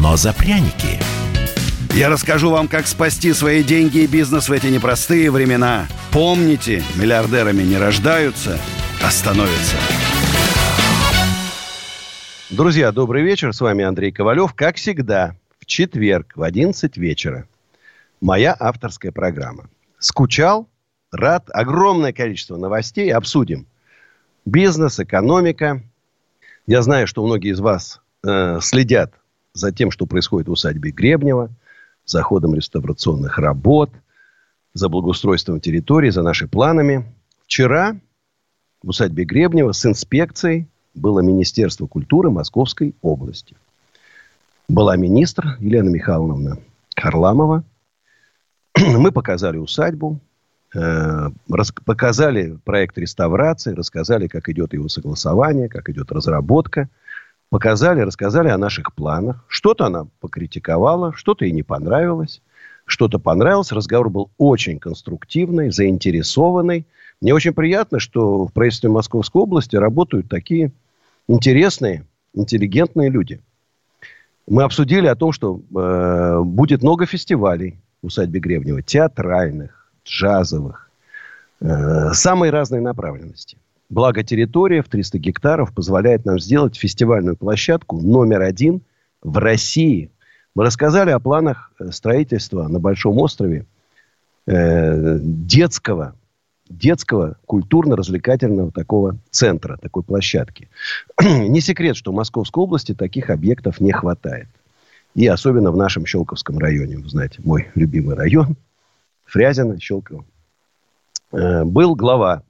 но за пряники. Я расскажу вам, как спасти свои деньги и бизнес в эти непростые времена. Помните, миллиардерами не рождаются, а становятся. Друзья, добрый вечер. С вами Андрей Ковалев. Как всегда, в четверг в 11 вечера. Моя авторская программа. Скучал? Рад. Огромное количество новостей. Обсудим. Бизнес, экономика. Я знаю, что многие из вас э, следят за тем, что происходит в усадьбе Гребнева, за ходом реставрационных работ, за благоустройством территории, за нашими планами. Вчера в усадьбе Гребнева с инспекцией было Министерство культуры Московской области. Была министр Елена Михайловна Харламова. Мы показали усадьбу, э, показали проект реставрации, рассказали, как идет его согласование, как идет разработка – показали, рассказали о наших планах. Что-то она покритиковала, что-то ей не понравилось, что-то понравилось. Разговор был очень конструктивный, заинтересованный. Мне очень приятно, что в правительстве Московской области работают такие интересные, интеллигентные люди. Мы обсудили о том, что э, будет много фестивалей в усадьбе Гребнева, театральных, джазовых, э, самой разной направленности. Благо территория в 300 гектаров позволяет нам сделать фестивальную площадку номер один в России. Мы рассказали о планах э, строительства на Большом острове э, детского, детского культурно-развлекательного такого центра, такой площадки. не секрет, что в Московской области таких объектов не хватает. И особенно в нашем Щелковском районе. Вы знаете, мой любимый район. Фрязино, Щелково. Э, был глава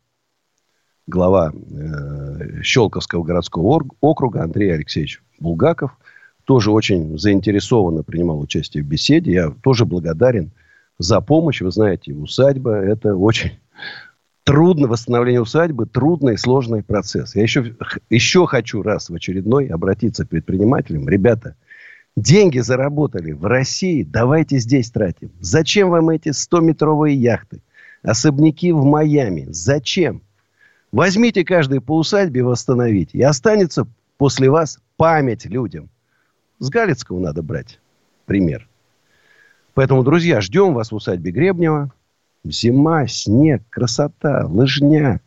глава э, Щелковского городского округа Андрей Алексеевич Булгаков тоже очень заинтересованно принимал участие в беседе. Я тоже благодарен за помощь. Вы знаете, усадьба – это очень трудно, восстановление усадьбы – трудный сложный процесс. Я еще, еще хочу раз в очередной обратиться к предпринимателям. Ребята, деньги заработали в России, давайте здесь тратим. Зачем вам эти 100-метровые яхты? Особняки в Майами. Зачем? Возьмите каждый по усадьбе, восстановите. И останется после вас память людям. С Галицкого надо брать пример. Поэтому, друзья, ждем вас в усадьбе Гребнева. Зима, снег, красота, лыжня.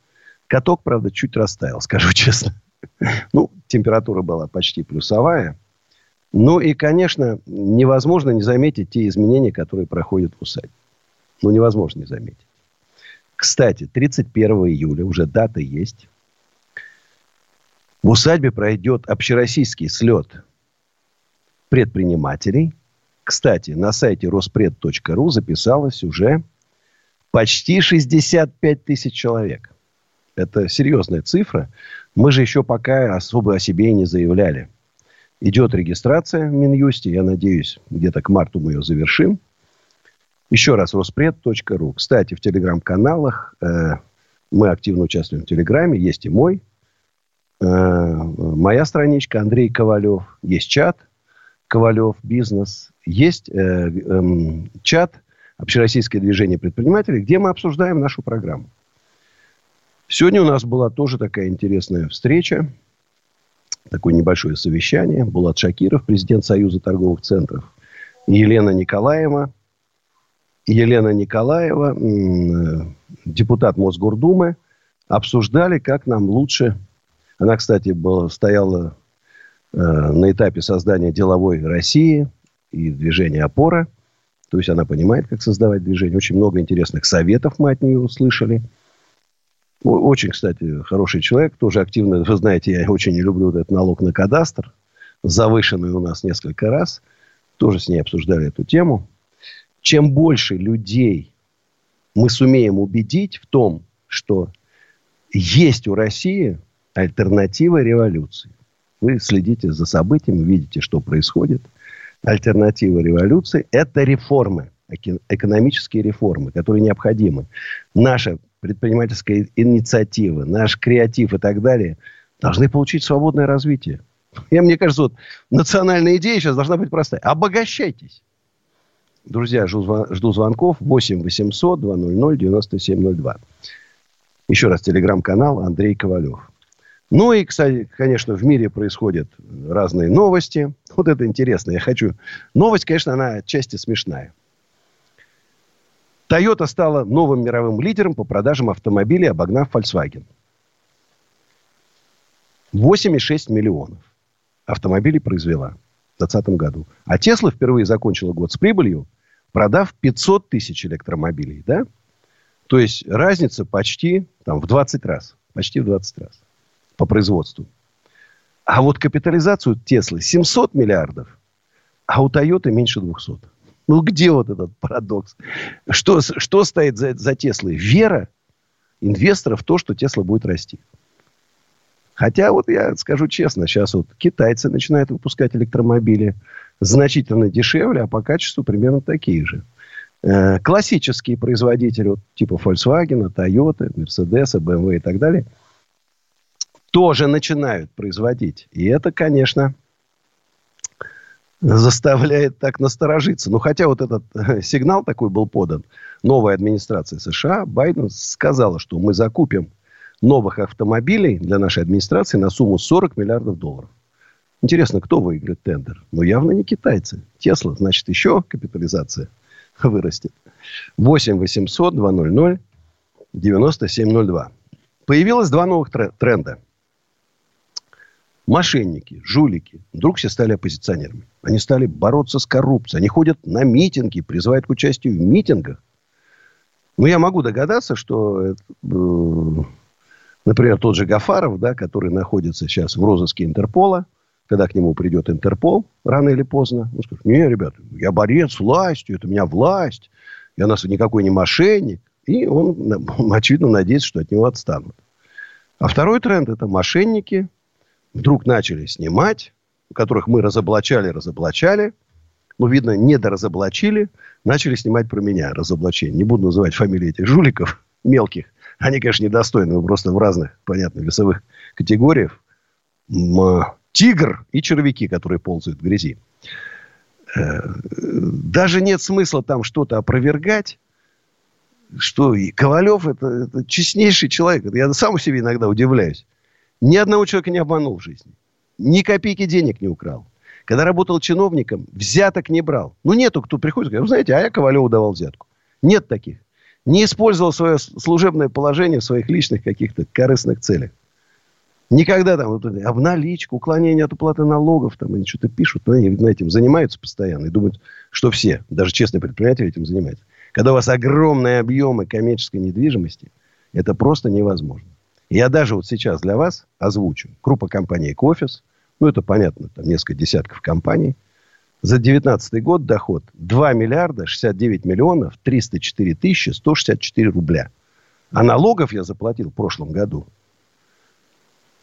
Каток, правда, чуть растаял, скажу честно. Ну, температура была почти плюсовая. Ну и, конечно, невозможно не заметить те изменения, которые проходят в усадьбе. Ну, невозможно не заметить. Кстати, 31 июля, уже дата есть, в усадьбе пройдет общероссийский слет предпринимателей. Кстати, на сайте роспред.ру записалось уже почти 65 тысяч человек. Это серьезная цифра. Мы же еще пока особо о себе и не заявляли. Идет регистрация в Минюсте. Я надеюсь, где-то к марту мы ее завершим. Еще раз, роспред.ру. Кстати, в телеграм-каналах э, мы активно участвуем в Телеграме. Есть и мой. Э, моя страничка Андрей Ковалев. Есть чат Ковалев Бизнес. Есть э, э, чат Общероссийское движение предпринимателей, где мы обсуждаем нашу программу. Сегодня у нас была тоже такая интересная встреча. Такое небольшое совещание. Булат Шакиров, президент Союза торговых центров. Елена Николаева, Елена Николаева, депутат Мосгордумы, обсуждали, как нам лучше... Она, кстати, была, стояла э, на этапе создания деловой России и движения «Опора». То есть она понимает, как создавать движение. Очень много интересных советов мы от нее услышали. Очень, кстати, хороший человек. Тоже активно, вы знаете, я очень не люблю этот налог на кадастр. Завышенный у нас несколько раз. Тоже с ней обсуждали эту тему чем больше людей мы сумеем убедить в том, что есть у России альтернатива революции. Вы следите за событиями, видите, что происходит. альтернатива революции – это реформы, экономические реформы, которые необходимы. Наша предпринимательская инициатива, наш креатив и так далее должны получить свободное развитие. Я, мне кажется, вот национальная идея сейчас должна быть простая. Обогащайтесь. Друзья, жду, жду звонков 8 800 200 9702. Еще раз, телеграм-канал Андрей Ковалев. Ну и, кстати, конечно, в мире происходят разные новости. Вот это интересно. Я хочу... Новость, конечно, она отчасти смешная. Toyota стала новым мировым лидером по продажам автомобилей, обогнав Volkswagen. 8,6 миллионов автомобилей произвела в 2020 году. А Tesla впервые закончила год с прибылью, продав 500 тысяч электромобилей. Да? То есть разница почти там, в 20 раз. Почти в 20 раз по производству. А вот капитализацию Теслы 700 миллиардов, а у Тойоты меньше 200. Ну, где вот этот парадокс? Что, что стоит за, за Теслой? Вера инвесторов в то, что Тесла будет расти. Хотя, вот я скажу честно, сейчас вот китайцы начинают выпускать электромобили значительно дешевле, а по качеству примерно такие же. Э, классические производители, вот, типа Volkswagen, Toyota, Mercedes, BMW и так далее – тоже начинают производить. И это, конечно, заставляет так насторожиться. Ну, хотя вот этот э, сигнал такой был подан. Новая администрация США, Байден сказала, что мы закупим новых автомобилей для нашей администрации на сумму 40 миллиардов долларов. Интересно, кто выиграет тендер? Ну, явно не китайцы. Тесла, значит, еще капитализация вырастет. 8 800 200 9702. Появилось два новых тренда – мошенники, жулики, вдруг все стали оппозиционерами. Они стали бороться с коррупцией. Они ходят на митинги, призывают к участию в митингах. Ну, я могу догадаться, что, э, например, тот же Гафаров, да, который находится сейчас в розыске Интерпола, когда к нему придет Интерпол, рано или поздно, он скажет, не, ребята, я борец с властью, это у меня власть, я нас никакой не мошенник. И он, очевидно, надеется, что от него отстанут. А второй тренд – это мошенники, вдруг начали снимать, которых мы разоблачали, разоблачали, ну, видно, не доразоблачили, начали снимать про меня разоблачение. Не буду называть фамилии этих жуликов мелких. Они, конечно, недостойны, просто в разных, понятно, весовых категориях. Тигр и червяки, которые ползают в грязи. Э, даже нет смысла там что-то опровергать, что и Ковалев это, это честнейший человек. Я сам себе иногда удивляюсь. Ни одного человека не обманул в жизни. Ни копейки денег не украл. Когда работал чиновником, взяток не брал. Ну, нету, кто приходит и говорит, знаете, а я Ковалеву давал взятку. Нет таких. Не использовал свое служебное положение в своих личных каких-то корыстных целях. Никогда там вот, обналичка, уклонение от уплаты налогов, там они что-то пишут, но они, видно, этим занимаются постоянно и думают, что все, даже честные предприниматели этим занимаются. Когда у вас огромные объемы коммерческой недвижимости, это просто невозможно. Я даже вот сейчас для вас озвучу. Группа компании «Кофис», ну, это понятно, там несколько десятков компаний. За 2019 год доход 2 миллиарда 69 миллионов 304 тысячи 164 рубля. А налогов я заплатил в прошлом году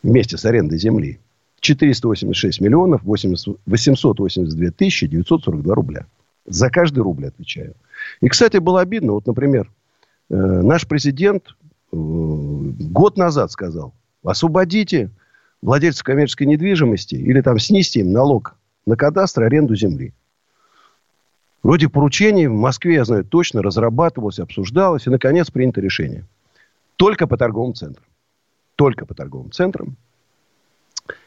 вместе с арендой земли 486 миллионов 882 тысячи 942 рубля. За каждый рубль отвечаю. И, кстати, было обидно. Вот, например, э, наш президент Э, год назад сказал, освободите владельцев коммерческой недвижимости или там снизьте им налог на кадастр аренду земли. Вроде поручений в Москве, я знаю, точно разрабатывалось, обсуждалось, и, наконец, принято решение. Только по торговым центрам. Только по торговым центрам.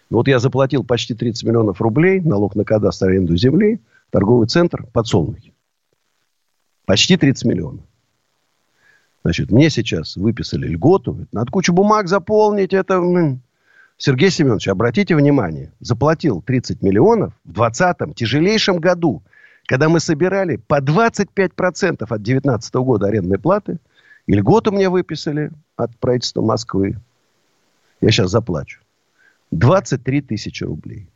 Вот я заплатил почти 30 миллионов рублей налог на кадастр аренду земли, торговый центр подсолнухи. Почти 30 миллионов. Значит, мне сейчас выписали льготу. Надо кучу бумаг заполнить. Это... Сергей Семенович, обратите внимание. Заплатил 30 миллионов в 2020 тяжелейшем году, когда мы собирали по 25% от 2019 года арендной платы. И льготу мне выписали от правительства Москвы. Я сейчас заплачу. 23 тысячи рублей.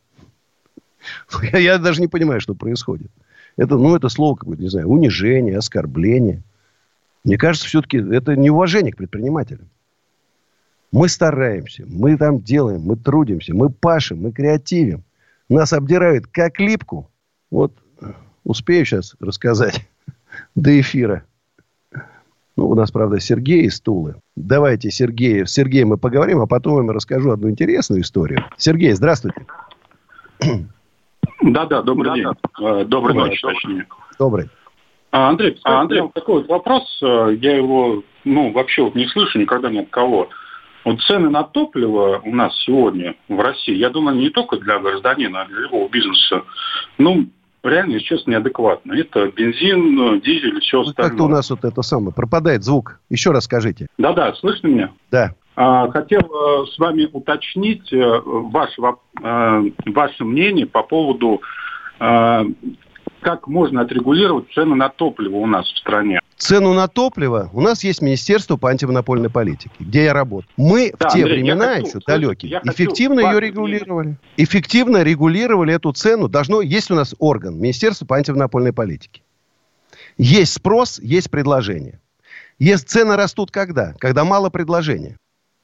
Я даже не понимаю, что происходит. Это, ну, это слово какое-то, не знаю, унижение, оскорбление – мне кажется, все-таки это неуважение к предпринимателям. Мы стараемся, мы там делаем, мы трудимся, мы пашем, мы креативим. Нас обдирают как липку. Вот успею сейчас рассказать до эфира. Ну, у нас, правда, Сергей из Тулы. Давайте, Сергей, с Сергеем мы поговорим, а потом я вам расскажу одну интересную историю. Сергей, здравствуйте. Да-да, добрый день. Добрый, добрый ночь, точнее. Добрый. А, Андрей, а, Андрей, вот такой вот вопрос, э, я его, ну, вообще вот не слышу никогда ни от кого. Вот цены на топливо у нас сегодня в России, я думаю, не только для гражданина, а для любого бизнеса, ну, реально, если честно, неадекватно. Это бензин, дизель и все ну, остальное. Как-то у нас вот это самое, пропадает звук. Еще раз скажите. Да-да, слышно меня? Да. А, хотел э, с вами уточнить э, ваше, э, ваше мнение по поводу как можно отрегулировать цены на топливо у нас в стране. Цену на топливо у нас есть Министерство по антимонопольной политике, где я работаю. Мы да, в те Андрей, времена хочу, еще далекие эффективно ее регулировали. Эффективно регулировали эту цену. Должно есть у нас орган Министерство по антимонопольной политике. Есть спрос, есть предложение. Есть цены растут когда? Когда мало предложения.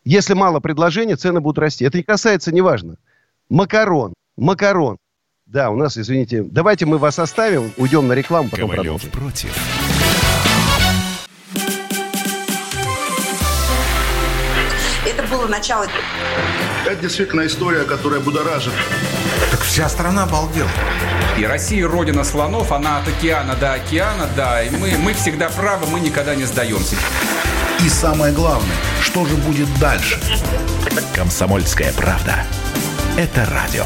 Если мало предложения, цены будут расти. Это не касается, неважно, макарон, макарон, да, у нас, извините. Давайте мы вас оставим, уйдем на рекламу, потом Ковалев продолжим. против. Это было начало. Это действительно история, которая будоражит. Так вся страна обалдела. И Россия родина слонов, она от океана до океана, да. И мы, мы всегда правы, мы никогда не сдаемся. И самое главное, что же будет дальше? Комсомольская правда. Это радио.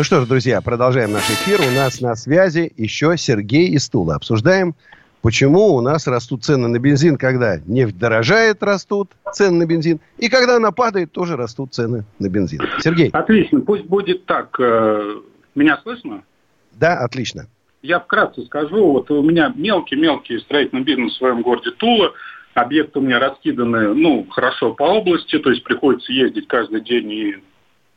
Ну что ж, друзья, продолжаем наш эфир. У нас на связи еще Сергей из Тула. Обсуждаем, почему у нас растут цены на бензин, когда нефть дорожает, растут цены на бензин, и когда она падает, тоже растут цены на бензин. Сергей. Отлично, пусть будет так. Э, меня слышно? Да, отлично. Я вкратце скажу. Вот у меня мелкий-мелкий строительный бизнес в своем городе Тула. Объекты у меня раскиданы, ну, хорошо по области, то есть приходится ездить каждый день и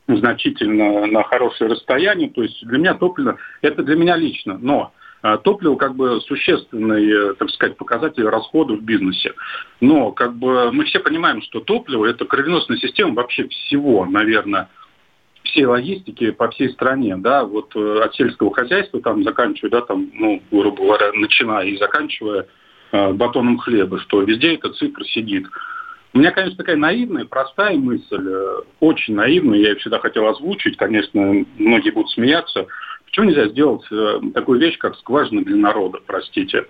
значительно на хорошее расстояние. То есть для меня топливо, это для меня лично, но а, топливо как бы существенный, э, так сказать, показатель расходов в бизнесе. Но как бы мы все понимаем, что топливо это кровеносная система вообще всего, наверное, всей логистики по всей стране, да, вот э, от сельского хозяйства там заканчивая, да, там, ну, грубо говоря, начиная и заканчивая э, батоном хлеба, что везде эта цифра сидит. У меня, конечно, такая наивная, простая мысль, э, очень наивная, я ее всегда хотел озвучить, конечно, многие будут смеяться. Почему нельзя сделать э, такую вещь, как скважина для народа, простите?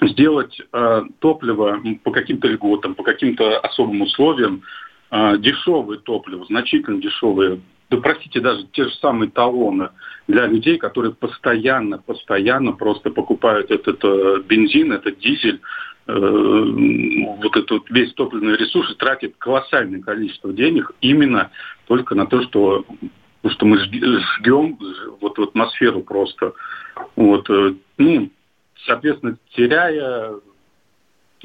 Сделать э, топливо по каким-то льготам, по каким-то особым условиям, э, дешевое топливо, значительно дешевое, да простите, даже те же самые талоны для людей, которые постоянно, постоянно просто покупают этот э, бензин, этот дизель, вот этот весь топливный ресурс тратит колоссальное количество денег именно только на то, что, что мы жгем вот в атмосферу просто. Вот, э, ну, соответственно, теряя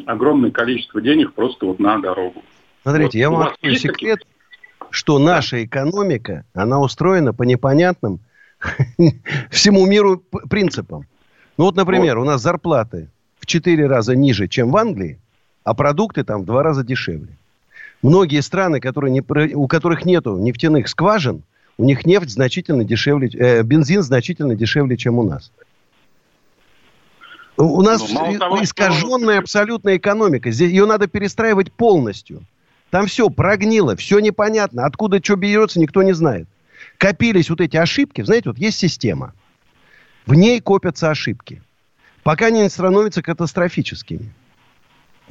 огромное количество денег просто вот на дорогу. Смотрите, вот, я вам открою секрет, такие? что наша экономика, она устроена по непонятным всему миру принципам. Ну вот, например, вот. у нас зарплаты в 4 раза ниже, чем в Англии, а продукты там в 2 раза дешевле. Многие страны, которые не, у которых нет нефтяных скважин, у них нефть значительно дешевле, э, бензин значительно дешевле, чем у нас. У нас ну, того, искаженная что... абсолютная экономика. Здесь ее надо перестраивать полностью. Там все прогнило, все непонятно. Откуда что берется, никто не знает. Копились вот эти ошибки. Знаете, вот есть система. В ней копятся ошибки пока они не становятся катастрофическими.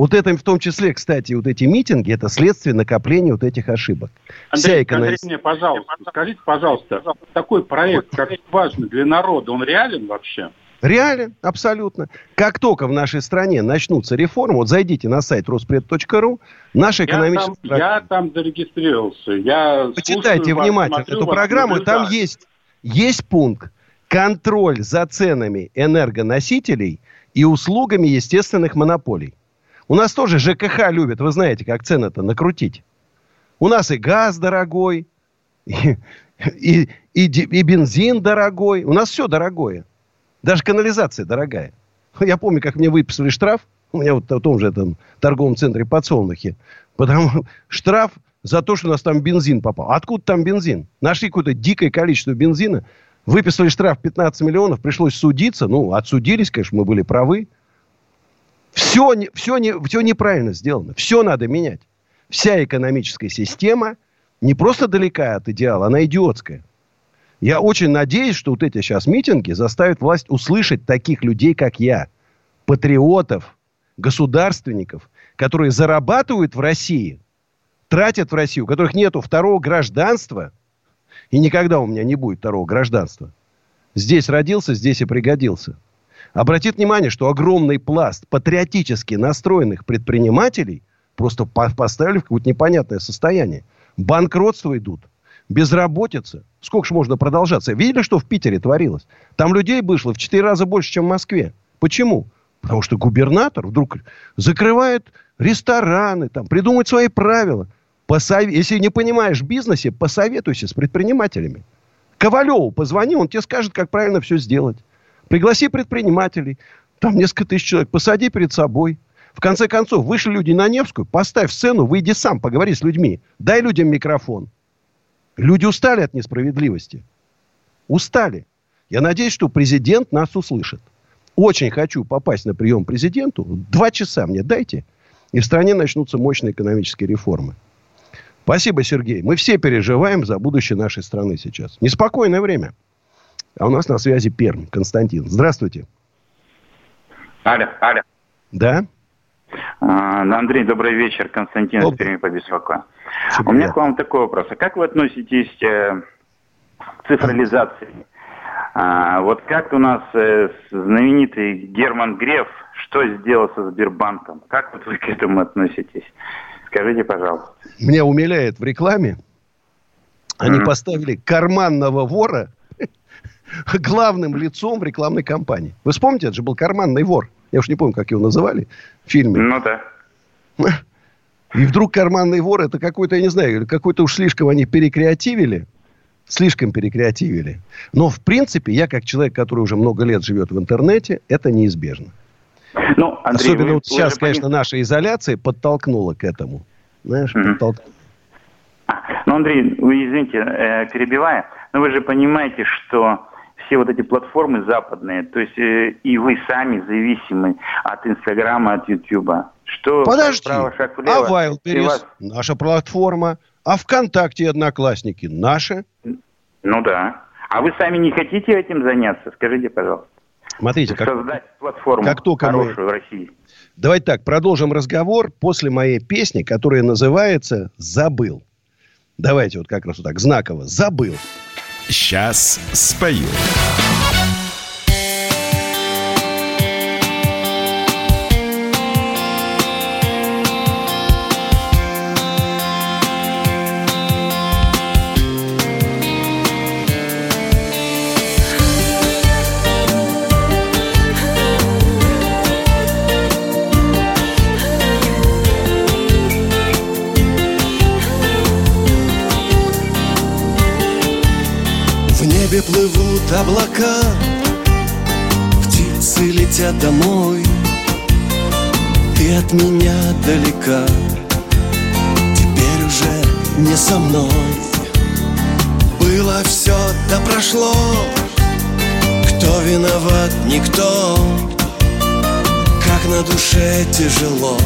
Вот это в том числе, кстати, вот эти митинги, это следствие накопления вот этих ошибок. Андрей, Вся экономи... скажите мне, пожалуйста, скажите, пожалуйста, такой проект, как важный для народа, он реален вообще? Реален, абсолютно. Как только в нашей стране начнутся реформы, вот зайдите на сайт Роспред.ру, наша экономическая... Я там, я там зарегистрировался. Я Почитайте внимательно эту программу, там есть, есть пункт контроль за ценами энергоносителей и услугами естественных монополий. У нас тоже ЖКХ любят, вы знаете, как цены-то накрутить. У нас и газ дорогой, и, и, и, и бензин дорогой. У нас все дорогое. Даже канализация дорогая. Я помню, как мне выписали штраф. У меня вот в том же этом торговом центре подсолнухи. Потому штраф за то, что у нас там бензин попал. Откуда там бензин? Нашли какое-то дикое количество бензина. Выписали штраф 15 миллионов. Пришлось судиться. Ну, отсудились, конечно, мы были правы. Все, все, не, все неправильно сделано. Все надо менять. Вся экономическая система не просто далека от идеала, она идиотская. Я очень надеюсь, что вот эти сейчас митинги заставят власть услышать таких людей, как я. Патриотов, государственников, которые зарабатывают в России, тратят в Россию, у которых нету второго гражданства. И никогда у меня не будет второго гражданства. Здесь родился, здесь и пригодился. Обратит внимание, что огромный пласт патриотически настроенных предпринимателей просто поставили в какое-то непонятное состояние. Банкротство идут, безработица. Сколько же можно продолжаться? Видели, что в Питере творилось? Там людей вышло в 4 раза больше, чем в Москве. Почему? Потому что губернатор вдруг закрывает рестораны, там, придумывает свои правила. Посов... Если не понимаешь в бизнесе, посоветуйся с предпринимателями. Ковалеву позвони, он тебе скажет, как правильно все сделать. Пригласи предпринимателей, там несколько тысяч человек, посади перед собой. В конце концов, вышли люди на Невскую, поставь сцену, выйди сам, поговори с людьми. Дай людям микрофон. Люди устали от несправедливости. Устали. Я надеюсь, что президент нас услышит. Очень хочу попасть на прием президенту. Два часа мне дайте. И в стране начнутся мощные экономические реформы. Спасибо, Сергей. Мы все переживаем за будущее нашей страны сейчас. Неспокойное время. А у нас на связи Пермь. Константин. Здравствуйте. Алло, алло. Да? А, Андрей, добрый вечер. Константин из Перми по беспокою. У меня к вам такой вопрос. А как вы относитесь э, к цифрализации? А, вот как у нас э, знаменитый Герман Греф, что сделал со Сбербанком? Как вот вы к этому относитесь? Скажите, пожалуйста. Меня умиляет в рекламе. Они mm-hmm. поставили карманного вора главным лицом в рекламной кампании. Вы вспомните, это же был карманный вор. Я уж не помню, как его называли в фильме. Ну да. И вдруг карманный вор, это какой-то, я не знаю, какой-то уж слишком они перекреативили. Слишком перекреативили. Но, в принципе, я, как человек, который уже много лет живет в интернете, это неизбежно. Ну, Андрей, Особенно вот сейчас, конечно, поним... наша изоляция подтолкнула к этому. Знаешь, mm-hmm. подтолкнула. Ну, Андрей, вы извините, э, перебивая, но вы же понимаете, что все вот эти платформы западные, то есть э, и вы сами зависимы от Инстаграма, от Ютуба. Что Подожди, право, шаг влево, а Wildberries вас... наша платформа, а ВКонтакте и Одноклассники наши? Ну да. А вы сами не хотите этим заняться? Скажите, пожалуйста. Смотрите, как, создать платформу как только хорошую мы... в России. Давайте так, продолжим разговор после моей песни, которая называется «Забыл». Давайте вот как раз вот так, знаково «Забыл». Сейчас спою. Виноват, никто. Как на душе тяжело.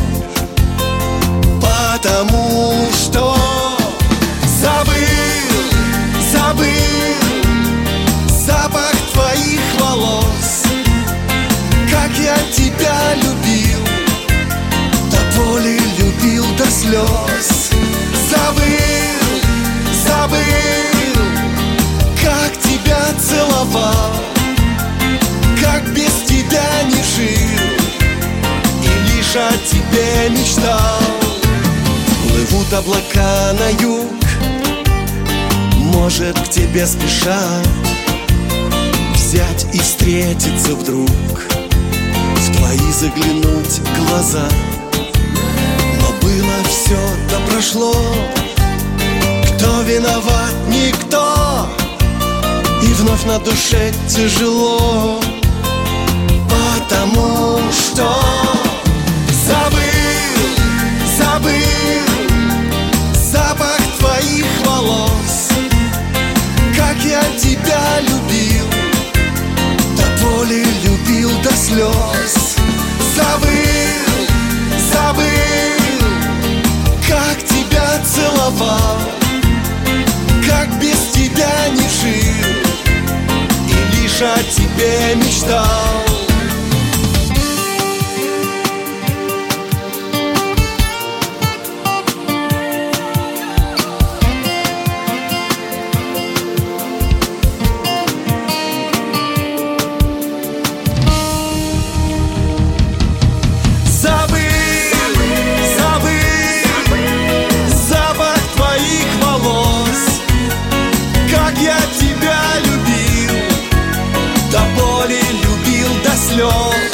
Потому что забыл, забыл запах твоих волос. Как я тебя любил До боли любил до слез. Забыл, забыл Как тебя целовал Как без тебя не жил И лишь о тебе мечтал. Плывут облака на юг Может к тебе спешат взять и встретиться вдруг В твои заглянуть глаза. Но было все, да прошло Кто виноват? Никто. И вновь на душе тяжело Потому что Забыл, забыл Запах твоих волос. Как я тебя любил До боли любил до слез. Забыл, забыл Как тебя целовал. Как без тебя не жил лишь о тебе мечтал слез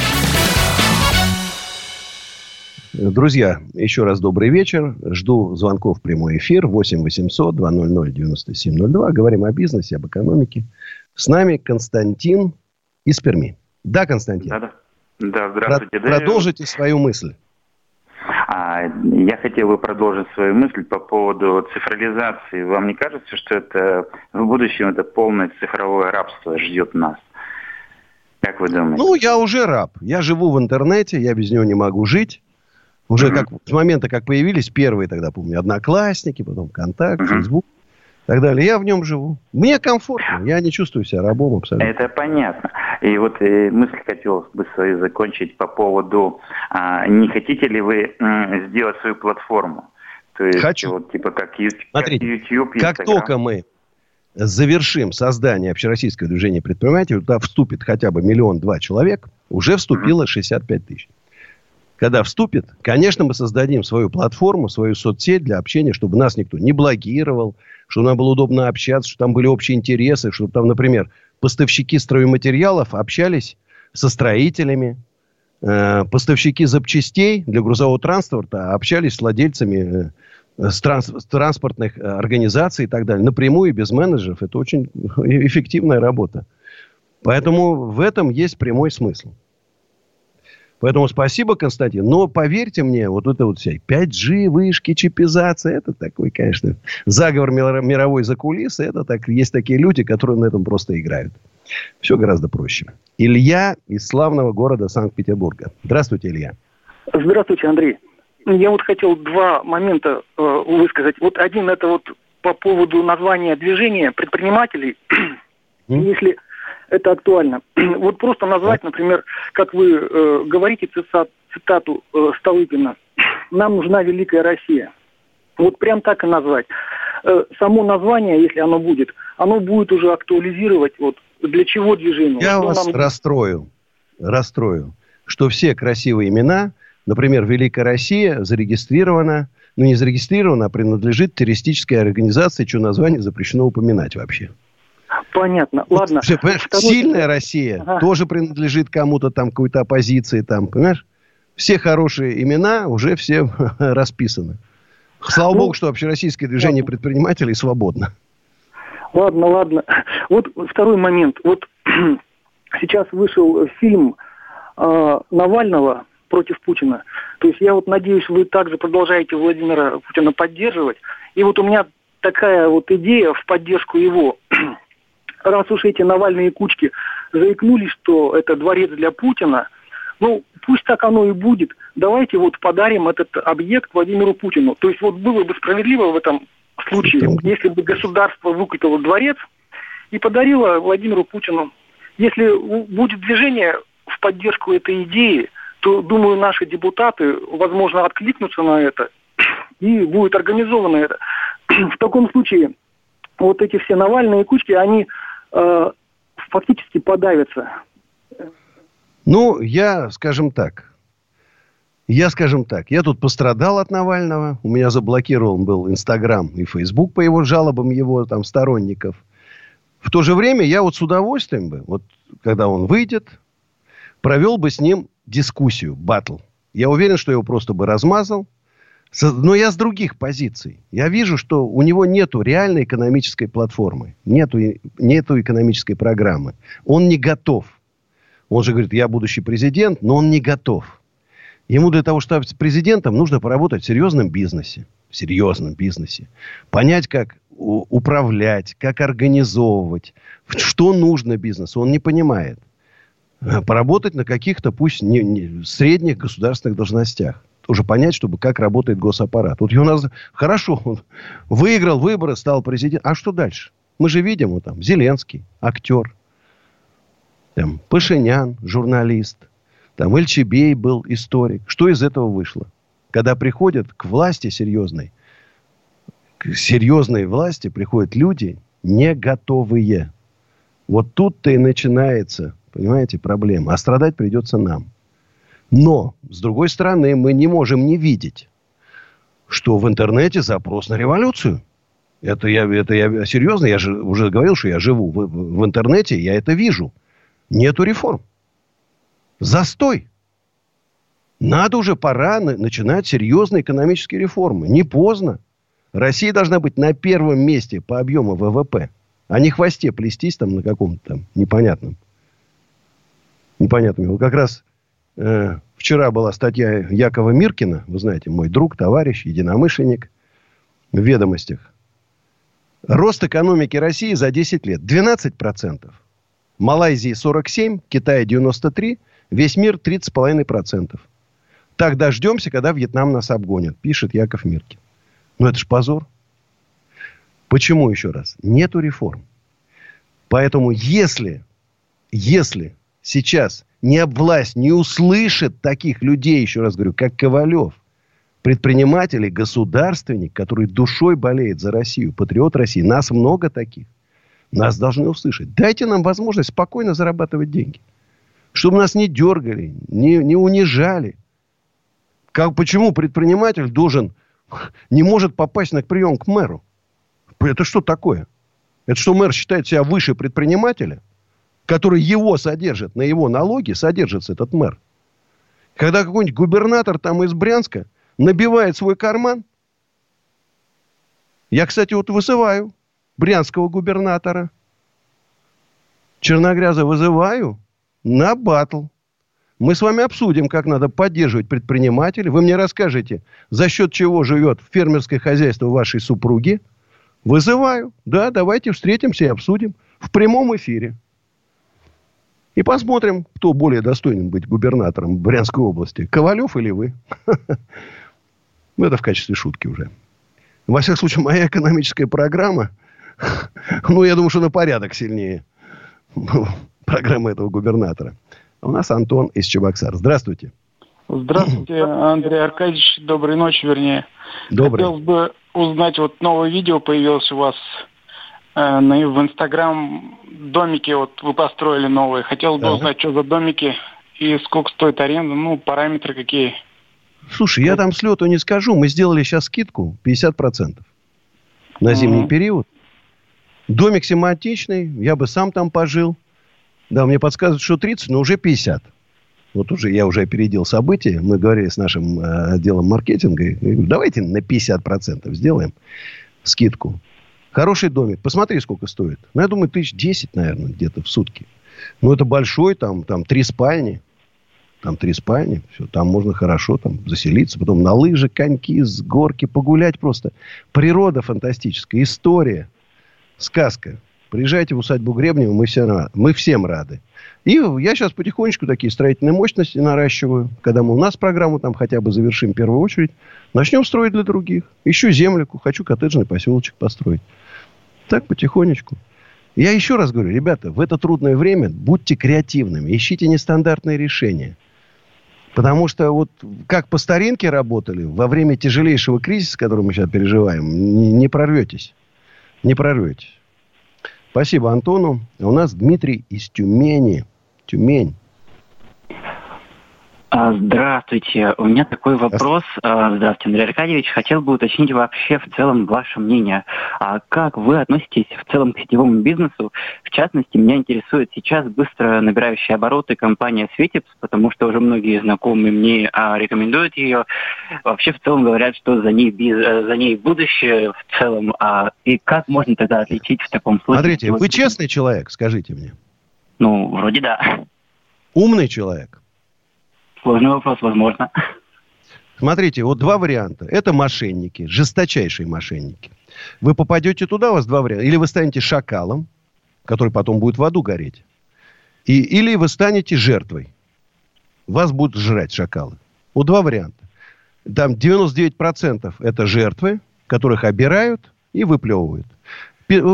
Друзья, еще раз добрый вечер. Жду звонков в прямой эфир 8 800 200 9702. Говорим о бизнесе, об экономике. С нами Константин из Перми. Да, Константин? Да, да. Да, здравствуйте. Про- продолжите свою мысль. А, я хотел бы продолжить свою мысль по поводу цифрализации. Вам не кажется, что это в будущем это полное цифровое рабство ждет нас? Как вы думаете? Ну, я уже раб. Я живу в интернете, я без него не могу жить. Уже как с момента, как появились первые тогда, помню, одноклассники, потом контакт, и так далее. Я в нем живу. Мне комфортно. Я не чувствую себя рабом абсолютно. Это понятно. И вот э, мысль хотелось бы свою закончить по поводу, а, не хотите ли вы м, сделать свою платформу? То есть, Хочу. вот типа как, как Смотрите, YouTube, Как Instagram. только мы завершим создание общероссийского движения предпринимателей, туда вступит хотя бы миллион-два человек, уже вступило 65 тысяч. Когда вступит, конечно, мы создадим свою платформу, свою соцсеть для общения, чтобы нас никто не блокировал, чтобы нам было удобно общаться, чтобы там были общие интересы, чтобы там, например, поставщики стройматериалов общались со строителями, э, поставщики запчастей для грузового транспорта общались с владельцами э, с транс- с транспортных э, организаций и так далее. Напрямую, без менеджеров. Это очень эффективная работа. Поэтому в этом есть прямой смысл. Поэтому спасибо, Константин. Но поверьте мне, вот это вот вся 5G, вышки, чипизация, это такой, конечно, заговор мировой за кулисы. Это так, есть такие люди, которые на этом просто играют. Все гораздо проще. Илья из славного города Санкт-Петербурга. Здравствуйте, Илья. Здравствуйте, Андрей. Я вот хотел два момента э, высказать. Вот один это вот по поводу названия движения предпринимателей, если это актуально. Вот просто назвать, например, как вы э, говорите цита- цитату э, Столыпина, «Нам нужна великая Россия». Вот прям так и назвать. Э, само название, если оно будет, оно будет уже актуализировать вот для чего движение. Я что вас нам- расстрою. Расстрою. Что все красивые имена, например, Великая Россия зарегистрирована, ну не зарегистрирована, а принадлежит террористической организации, чье название запрещено упоминать вообще. Понятно. Ладно. Все, понимаешь, Второй- сильная Россия Ага. тоже принадлежит кому-то там, какой-то оппозиции там, понимаешь? Все хорошие имена уже все расписаны. Слава Ну, богу, что общероссийское движение предпринимателей свободно. Ладно, ладно. Вот второй момент. Вот сейчас вышел фильм э, Навального против Путина, То есть я вот надеюсь, вы также продолжаете Владимира Путина поддерживать. И вот у меня такая вот идея в поддержку его. Раз уж эти Навальные кучки заикнулись, что это дворец для Путина, ну, пусть так оно и будет. Давайте вот подарим этот объект Владимиру Путину. То есть вот было бы справедливо в этом случае, если бы государство выкупило дворец и подарило Владимиру Путину. Если будет движение в поддержку этой идеи, то, думаю, наши депутаты, возможно, откликнутся на это, и будет организовано это. В таком случае вот эти все Навальные кучки, они э, фактически подавятся. Ну, я, скажем так, я, скажем так, я тут пострадал от Навального. У меня заблокирован был Инстаграм и Фейсбук по его жалобам его там сторонников. В то же время я вот с удовольствием бы, вот когда он выйдет, провел бы с ним дискуссию, батл. Я уверен, что его просто бы размазал. Но я с других позиций. Я вижу, что у него нет реальной экономической платформы. Нету, нету экономической программы. Он не готов. Он же говорит, я будущий президент, но он не готов. Ему для того, чтобы стать президентом, нужно поработать в серьезном бизнесе. В серьезном бизнесе. Понять, как управлять, как организовывать, что нужно бизнесу. Он не понимает. Э, поработать на каких-то, пусть не, не, средних государственных должностях. Уже понять, чтобы как работает госаппарат. Вот у нас хорошо, он выиграл выборы, стал президентом. А что дальше? Мы же видим, вот там, Зеленский, актер. Там, Пашинян, журналист. Там, Эльчебей был историк. Что из этого вышло? Когда приходят к власти серьезной, к серьезной власти приходят люди не готовые. Вот тут-то и начинается Понимаете, проблема. А страдать придется нам. Но, с другой стороны, мы не можем не видеть, что в интернете запрос на революцию. Это я, это я серьезно, я же уже говорил, что я живу в, в интернете, я это вижу. Нету реформ. Застой. Надо уже пора на, начинать серьезные экономические реформы. Не поздно. Россия должна быть на первом месте по объему ВВП, а не хвосте плестись там на каком-то там непонятном непонятными. Вот как раз э, вчера была статья Якова Миркина, вы знаете, мой друг, товарищ, единомышленник, в ведомостях. Рост экономики России за 10 лет 12%. Малайзии 47, Китая 93, весь мир 30,5%. Так дождемся, когда Вьетнам нас обгонит, пишет Яков Миркин. Ну, это ж позор. Почему еще раз? Нету реформ. Поэтому если, если сейчас не власть не услышит таких людей, еще раз говорю, как Ковалев, предпринимателей, государственник, который душой болеет за Россию, патриот России. Нас много таких. Нас должны услышать. Дайте нам возможность спокойно зарабатывать деньги. Чтобы нас не дергали, не, не унижали. Как, почему предприниматель должен, не может попасть на прием к мэру? Это что такое? Это что, мэр считает себя выше предпринимателя? Который его содержит, на его налоги содержится этот мэр. Когда какой-нибудь губернатор там из Брянска набивает свой карман, я, кстати, вот вызываю брянского губернатора, Черногряза вызываю на батл. Мы с вами обсудим, как надо поддерживать предпринимателей. Вы мне расскажете, за счет чего живет фермерское хозяйство вашей супруги. Вызываю. Да, давайте встретимся и обсудим. В прямом эфире. И посмотрим, кто более достойен быть губернатором Брянской области. Ковалев или вы? Ну, это в качестве шутки уже. Во всяком случае, моя экономическая программа, ну, я думаю, что на порядок сильнее программы этого губернатора. У нас Антон из Чебоксар. Здравствуйте. Здравствуйте, Андрей Аркадьевич. Доброй ночи, вернее. Добрый. Хотелось бы узнать, вот новое видео появилось у вас Э, в Инстаграм домики вот вы построили новые. Хотел бы узнать, что за домики и сколько стоит аренда, ну, параметры какие. Слушай, я там слету не скажу. Мы сделали сейчас скидку 50% на зимний mm-hmm. период. Домик симпатичный, я бы сам там пожил. Да, мне подсказывают, что 30, но уже 50. Вот уже я уже опередил события. Мы говорили с нашим э, отделом маркетинга. И, давайте на 50% сделаем скидку. Хороший домик. Посмотри, сколько стоит. Ну, я думаю, тысяч десять, наверное, где-то в сутки. Ну, это большой, там, там три спальни. Там три спальни. Все, там можно хорошо там заселиться. Потом на лыжи, коньки, с горки погулять просто. Природа фантастическая. История. Сказка. Приезжайте в усадьбу Гребнева, мы, все, мы всем рады. И я сейчас потихонечку такие строительные мощности наращиваю. Когда мы у нас программу там хотя бы завершим в первую очередь, начнем строить для других. Ищу землю, хочу коттеджный поселочек построить. Так потихонечку. Я еще раз говорю, ребята, в это трудное время будьте креативными, ищите нестандартные решения. Потому что вот как по старинке работали, во время тяжелейшего кризиса, который мы сейчас переживаем, не, прорветесь. Не прорветесь. Спасибо Антону. У нас Дмитрий из Тюмени. Тюмень. А, здравствуйте. У меня такой вопрос. А, здравствуйте, Андрей Аркадьевич. Хотел бы уточнить вообще в целом ваше мнение. А как вы относитесь в целом к сетевому бизнесу? В частности, меня интересует сейчас быстро набирающая обороты компания Светипс, потому что уже многие знакомые мне рекомендуют ее. Вообще в целом говорят, что за ней, э, за ней будущее в целом. И как можно тогда отличить в таком случае? Смотрите, вы честный человек, скажите мне. Ну, вроде да. Умный человек. Сложный вопрос, возможно. Смотрите, вот два варианта. Это мошенники, жесточайшие мошенники. Вы попадете туда, у вас два варианта. Или вы станете шакалом, который потом будет в аду гореть. И, или вы станете жертвой. Вас будут жрать шакалы. Вот два варианта. Там 99% это жертвы, которых обирают и выплевывают.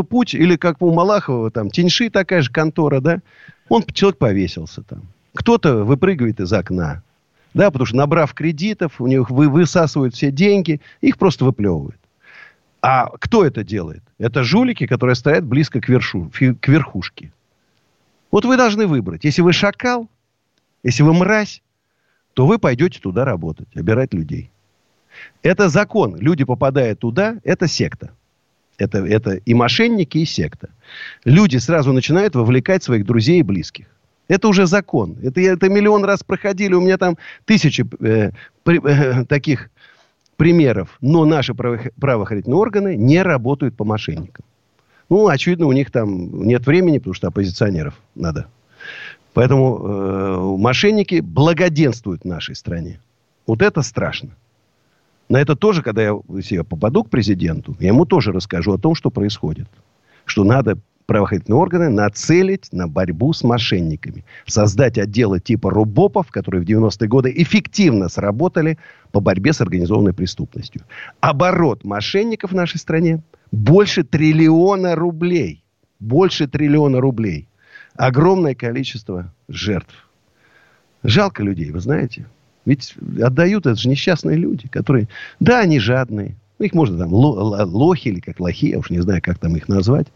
Путь, или как у Малахова, там, Теньши такая же контора, да, он, человек повесился там. Кто-то выпрыгивает из окна. Да, потому что набрав кредитов, у них вы, высасывают все деньги, их просто выплевывают. А кто это делает? Это жулики, которые стоят близко к, вершу, к верхушке. Вот вы должны выбрать. Если вы шакал, если вы мразь, то вы пойдете туда работать, обирать людей. Это закон. Люди попадают туда, это секта. Это, это и мошенники, и секта. Люди сразу начинают вовлекать своих друзей и близких. Это уже закон. Это, это миллион раз проходили. У меня там тысячи э, при, э, таких примеров. Но наши правоохранительные органы не работают по мошенникам. Ну, очевидно, у них там нет времени, потому что оппозиционеров надо. Поэтому э, мошенники благоденствуют нашей стране. Вот это страшно. На это тоже, когда я, я попаду к президенту, я ему тоже расскажу о том, что происходит. Что надо правоохранительные органы нацелить на борьбу с мошенниками. Создать отделы типа РУБОПов, которые в 90-е годы эффективно сработали по борьбе с организованной преступностью. Оборот мошенников в нашей стране больше триллиона рублей. Больше триллиона рублей. Огромное количество жертв. Жалко людей, вы знаете. Ведь отдают, это же несчастные люди, которые, да, они жадные, ну, их можно там лохи или как лохи, я уж не знаю, как там их назвать.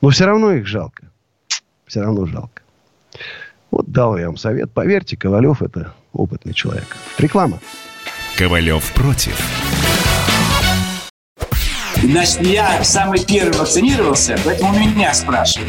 Но все равно их жалко. Все равно жалко. Вот дал я вам совет. Поверьте, Ковалев это опытный человек. Реклама. Ковалев против. Значит, я самый первый вакцинировался, поэтому меня спрашивают.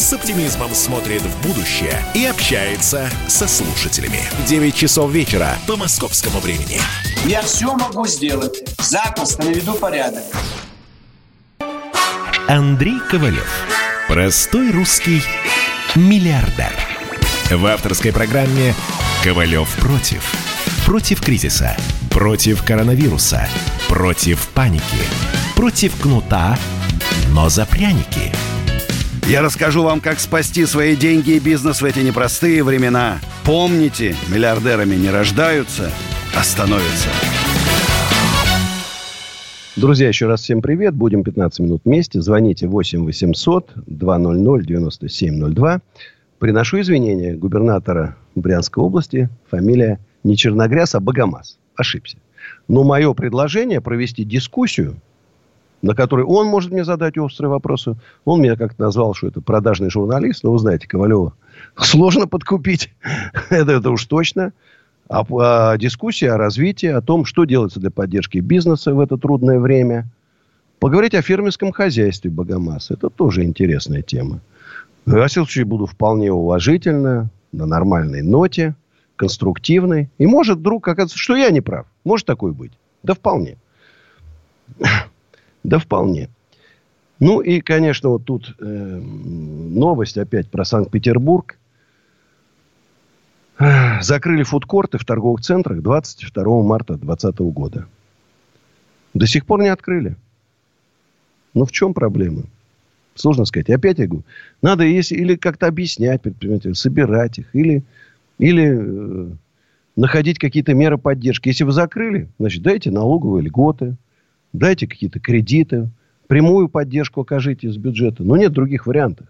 с оптимизмом смотрит в будущее и общается со слушателями. 9 часов вечера по московскому времени. Я все могу сделать. Запросто наведу порядок. Андрей Ковалев. Простой русский миллиардер. В авторской программе «Ковалев против». Против кризиса. Против коронавируса. Против паники. Против кнута, но за пряники – я расскажу вам, как спасти свои деньги и бизнес в эти непростые времена. Помните, миллиардерами не рождаются, а становятся. Друзья, еще раз всем привет. Будем 15 минут вместе. Звоните 8 800 200 9702. Приношу извинения губернатора Брянской области. Фамилия не Черногряз, а Богомаз. Ошибся. Но мое предложение провести дискуссию на который он может мне задать острые вопросы. Он меня как-то назвал, что это продажный журналист. Но вы знаете, Ковалева сложно подкупить. это, это уж точно. А, а дискуссия о развитии, о том, что делается для поддержки бизнеса в это трудное время. Поговорить о фермерском хозяйстве Богомаз. Это тоже интересная тема. Всяком случае, буду вполне уважительно, на нормальной ноте, конструктивной. И может вдруг оказаться, что я не прав. Может такое быть. Да вполне. Да вполне. Ну и, конечно, вот тут э, новость опять про Санкт-Петербург. Закрыли фудкорты в торговых центрах 22 марта 2020 года. До сих пор не открыли. Ну, в чем проблема? Сложно сказать. Опять я говорю, надо если, или как-то объяснять предпринимателям, собирать их, или, или э, находить какие-то меры поддержки. Если вы закрыли, значит, дайте налоговые льготы, дайте какие-то кредиты, прямую поддержку окажите из бюджета. Но нет других вариантов.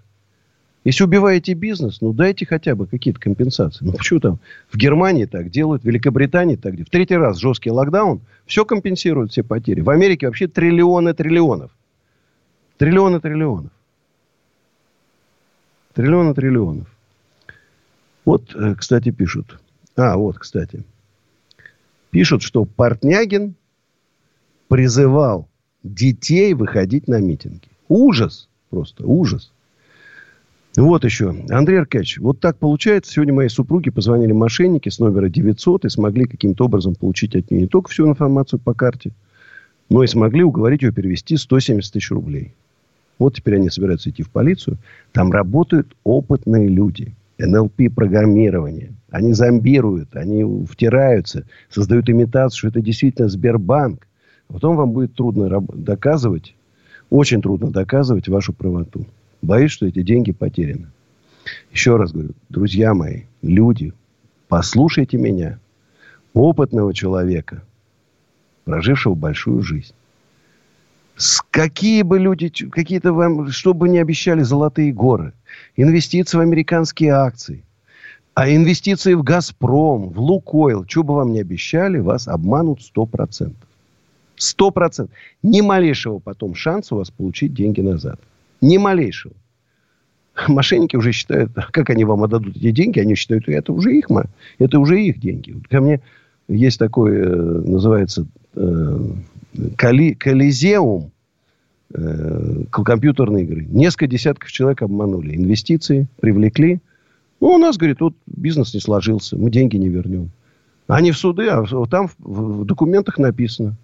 Если убиваете бизнес, ну дайте хотя бы какие-то компенсации. Ну почему там в Германии так делают, в Великобритании так делают. В третий раз жесткий локдаун, все компенсирует все потери. В Америке вообще триллионы триллионов. Триллионы триллионов. Триллионы триллионов. Вот, э, кстати, пишут. А, вот, кстати. Пишут, что Портнягин призывал детей выходить на митинги. Ужас. Просто ужас. Вот еще. Андрей Аркадьевич, вот так получается. Сегодня моей супруге позвонили мошенники с номера 900 и смогли каким-то образом получить от нее не только всю информацию по карте, но и смогли уговорить ее перевести 170 тысяч рублей. Вот теперь они собираются идти в полицию. Там работают опытные люди. НЛП-программирование. Они зомбируют, они втираются, создают имитацию, что это действительно Сбербанк. Потом вам будет трудно доказывать, очень трудно доказывать вашу правоту. Боюсь, что эти деньги потеряны. Еще раз говорю, друзья мои, люди, послушайте меня, опытного человека, прожившего большую жизнь. С какие бы люди, какие-то вам, что бы ни обещали золотые горы, инвестиции в американские акции, а инвестиции в «Газпром», в «Лукойл», что бы вам ни обещали, вас обманут 100%. 100%. Ни малейшего потом шанса у вас получить деньги назад. Ни малейшего. Мошенники уже считают, как они вам отдадут эти деньги, они считают, это уже их, это уже их деньги. Ко мне есть такой, э, называется, э, коли, колизеум э, компьютерные игры. Несколько десятков человек обманули. Инвестиции привлекли. Ну, у нас, говорит, вот бизнес не сложился, мы деньги не вернем. Они в суды, а там в документах написано –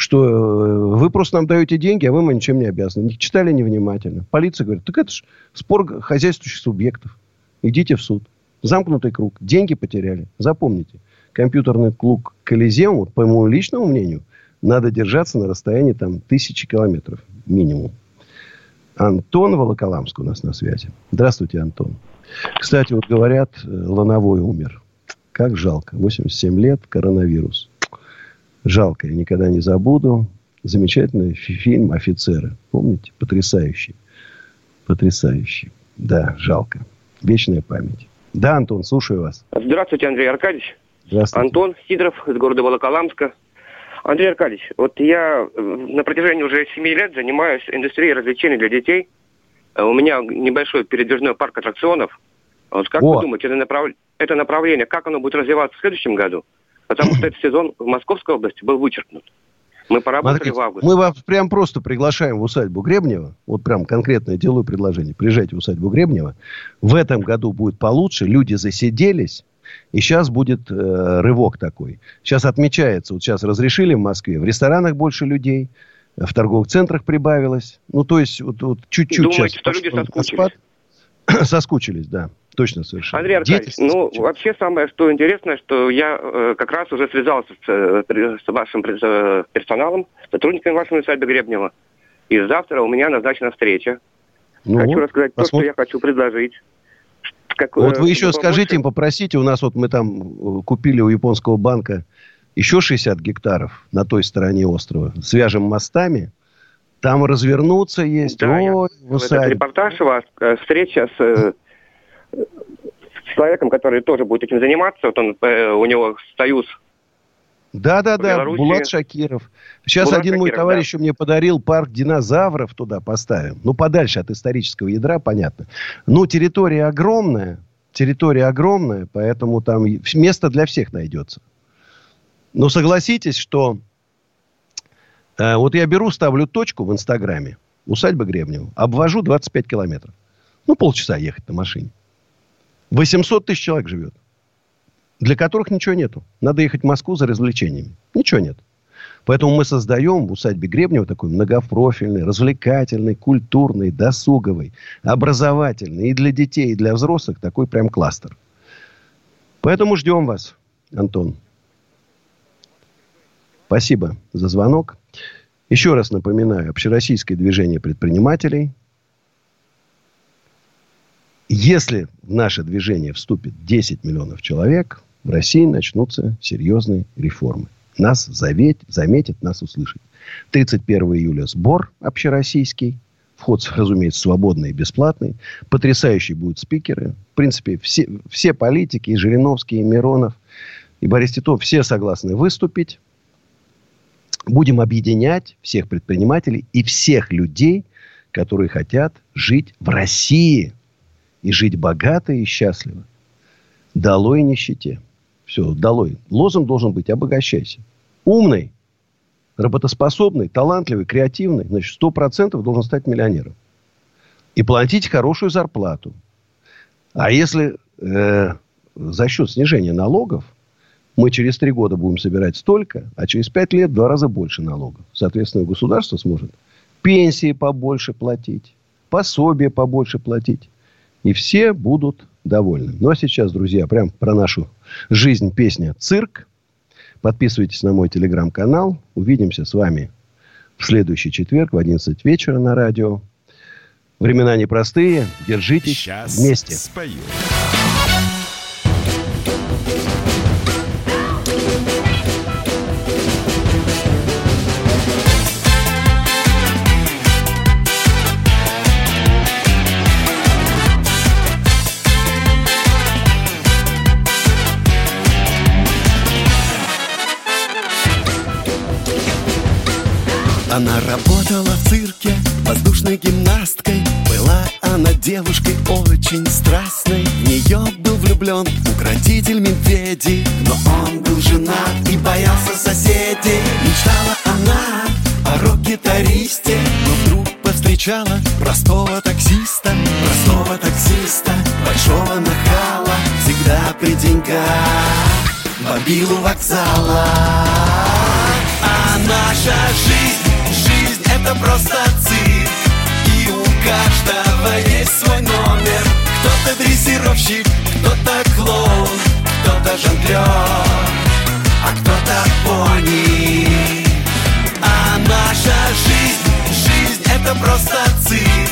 что э, вы просто нам даете деньги, а вы мы ничем не обязаны. Не читали невнимательно. Полиция говорит, так это же спор хозяйствующих субъектов. Идите в суд. Замкнутый круг. Деньги потеряли. Запомните. Компьютерный клуб Колизеум, по моему личному мнению, надо держаться на расстоянии там тысячи километров минимум. Антон Волоколамск у нас на связи. Здравствуйте, Антон. Кстати, вот говорят, э, Лановой умер. Как жалко. 87 лет, коронавирус. Жалко, я никогда не забуду. Замечательный фильм «Офицеры». Помните? Потрясающий. Потрясающий. Да, жалко. Вечная память. Да, Антон, слушаю вас. Здравствуйте, Андрей Аркадьевич. Здравствуйте. Антон Сидоров из города Волоколамска. Андрей Аркадьевич, вот я э, на протяжении уже 7 лет занимаюсь индустрией развлечений для детей. Э, у меня небольшой передвижной парк аттракционов. Вот как О. вы думаете, это, направ... это направление, как оно будет развиваться в следующем году? Потому что этот сезон в Московской области был вычеркнут. Мы поработали Смотрите, в августе. Мы вас прям просто приглашаем в усадьбу Гребнева. Вот прям конкретное делаю предложение. Приезжайте в усадьбу Гребнева. В этом году будет получше. Люди засиделись. И сейчас будет э, рывок такой. Сейчас отмечается. Вот сейчас разрешили в Москве. В ресторанах больше людей. В торговых центрах прибавилось. Ну, то есть, вот, вот чуть-чуть Думаете, сейчас. что люди соскучились? Соскучились, да. Точно совершенно. Андрей Аркадьевич, ну, вообще самое, что интересно, что я э, как раз уже связался с, э, с вашим э, персоналом, сотрудниками вашего усадьбы Гребнева. И завтра у меня назначена встреча. Ну, хочу рассказать посмотрим. то, что я хочу предложить. Как, вот вы еще скажите им, попросите, у нас вот мы там э, купили у японского банка еще 60 гектаров на той стороне острова. Свяжем мостами. Там развернуться есть. Да, Ой, я, этот репортаж у вас, э, встреча с с человеком, который тоже будет этим заниматься. Вот он, э, у него союз да, да, да, Булат Шакиров. Сейчас Булат один Шакиров, мой товарищ да. мне подарил парк динозавров туда поставим. Ну, подальше от исторического ядра, понятно. Но территория огромная. территория огромная, поэтому там место для всех найдется. Но согласитесь, что э, вот я беру, ставлю точку в Инстаграме, усадьба Гребнева, обвожу 25 километров. Ну, полчаса ехать на машине. 800 тысяч человек живет, для которых ничего нету. Надо ехать в Москву за развлечениями. Ничего нет. Поэтому мы создаем в усадьбе Гребнева такой многопрофильный, развлекательный, культурный, досуговый, образовательный и для детей, и для взрослых такой прям кластер. Поэтому ждем вас, Антон. Спасибо за звонок. Еще раз напоминаю, общероссийское движение предпринимателей. Если в наше движение вступит 10 миллионов человек, в России начнутся серьезные реформы. Нас заветь, заметит, нас услышит. 31 июля сбор общероссийский. Вход, разумеется, свободный и бесплатный. Потрясающие будут спикеры. В принципе, все, все политики, и Жириновский, и Миронов, и Борис Титов, все согласны выступить. Будем объединять всех предпринимателей и всех людей, которые хотят жить в России. И жить богато и счастливо. Долой нищете. Все, долой. Лозунг должен быть «обогащайся». Умный, работоспособный, талантливый, креативный, значит, сто процентов должен стать миллионером. И платить хорошую зарплату. А если э, за счет снижения налогов мы через три года будем собирать столько, а через пять лет в два раза больше налогов. Соответственно, государство сможет пенсии побольше платить, пособие побольше платить. И все будут довольны. Ну, а сейчас, друзья, прям про нашу жизнь песня «Цирк». Подписывайтесь на мой телеграм-канал. Увидимся с вами в следующий четверг в 11 вечера на радио. Времена непростые. Держитесь Сейчас вместе. Спою. Она работала в цирке воздушной гимнасткой. Была она девушкой очень страстной. В нее был влюблен укротитель медведей. Но он был женат и боялся соседей. Мечтала она о рок-гитаристе. Но вдруг повстречала простого таксиста. Простого таксиста, большого нахала. Всегда при деньгах, бомбил вокзала это просто цирк. И у каждого есть свой номер. Кто-то дрессировщик, кто-то клоун Кто-то жонглер, а кто-то пони. А наша жизнь, жизнь это просто цирк.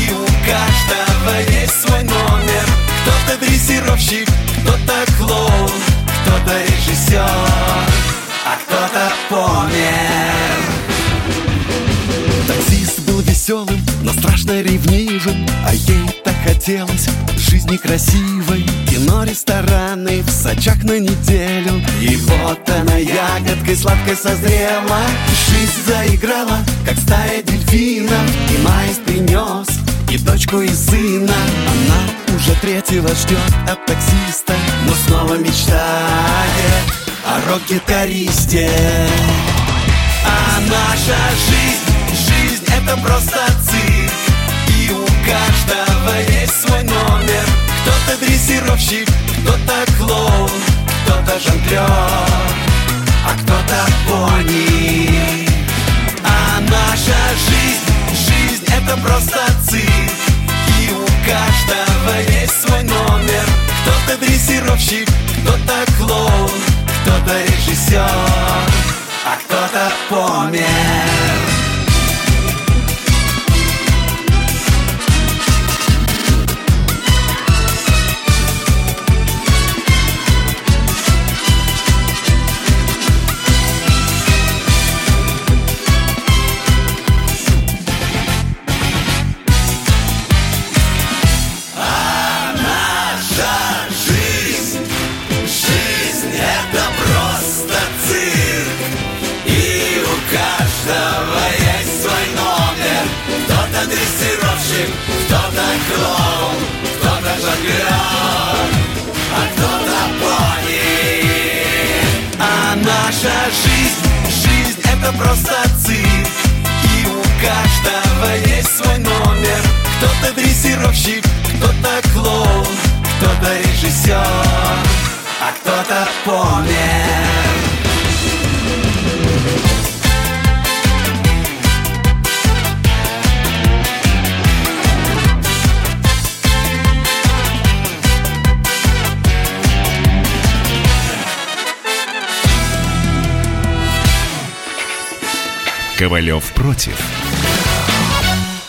И у каждого есть свой номер. Кто-то дрессировщик, кто-то клоун Кто-то режиссер, а кто-то помер веселым, но страшно ревнивым. А ей так хотелось жизни красивой. Кино, рестораны в Сочах на неделю. И вот она ягодкой сладкой созрела. Жизнь заиграла, как стая дельфинов И майс принес и дочку, и сына. Она уже третьего ждет от таксиста. Но снова мечтает о рок-гитаристе А наша жизнь это просто цирк. И у каждого есть свой номер. Кто-то дрессировщик, кто-то клоун Кто-то жонглер, а кто-то пони. А наша жизнь, жизнь это просто цирк. И у каждого есть свой номер. Кто-то дрессировщик, кто-то клоун Кто-то режиссер, а кто-то помер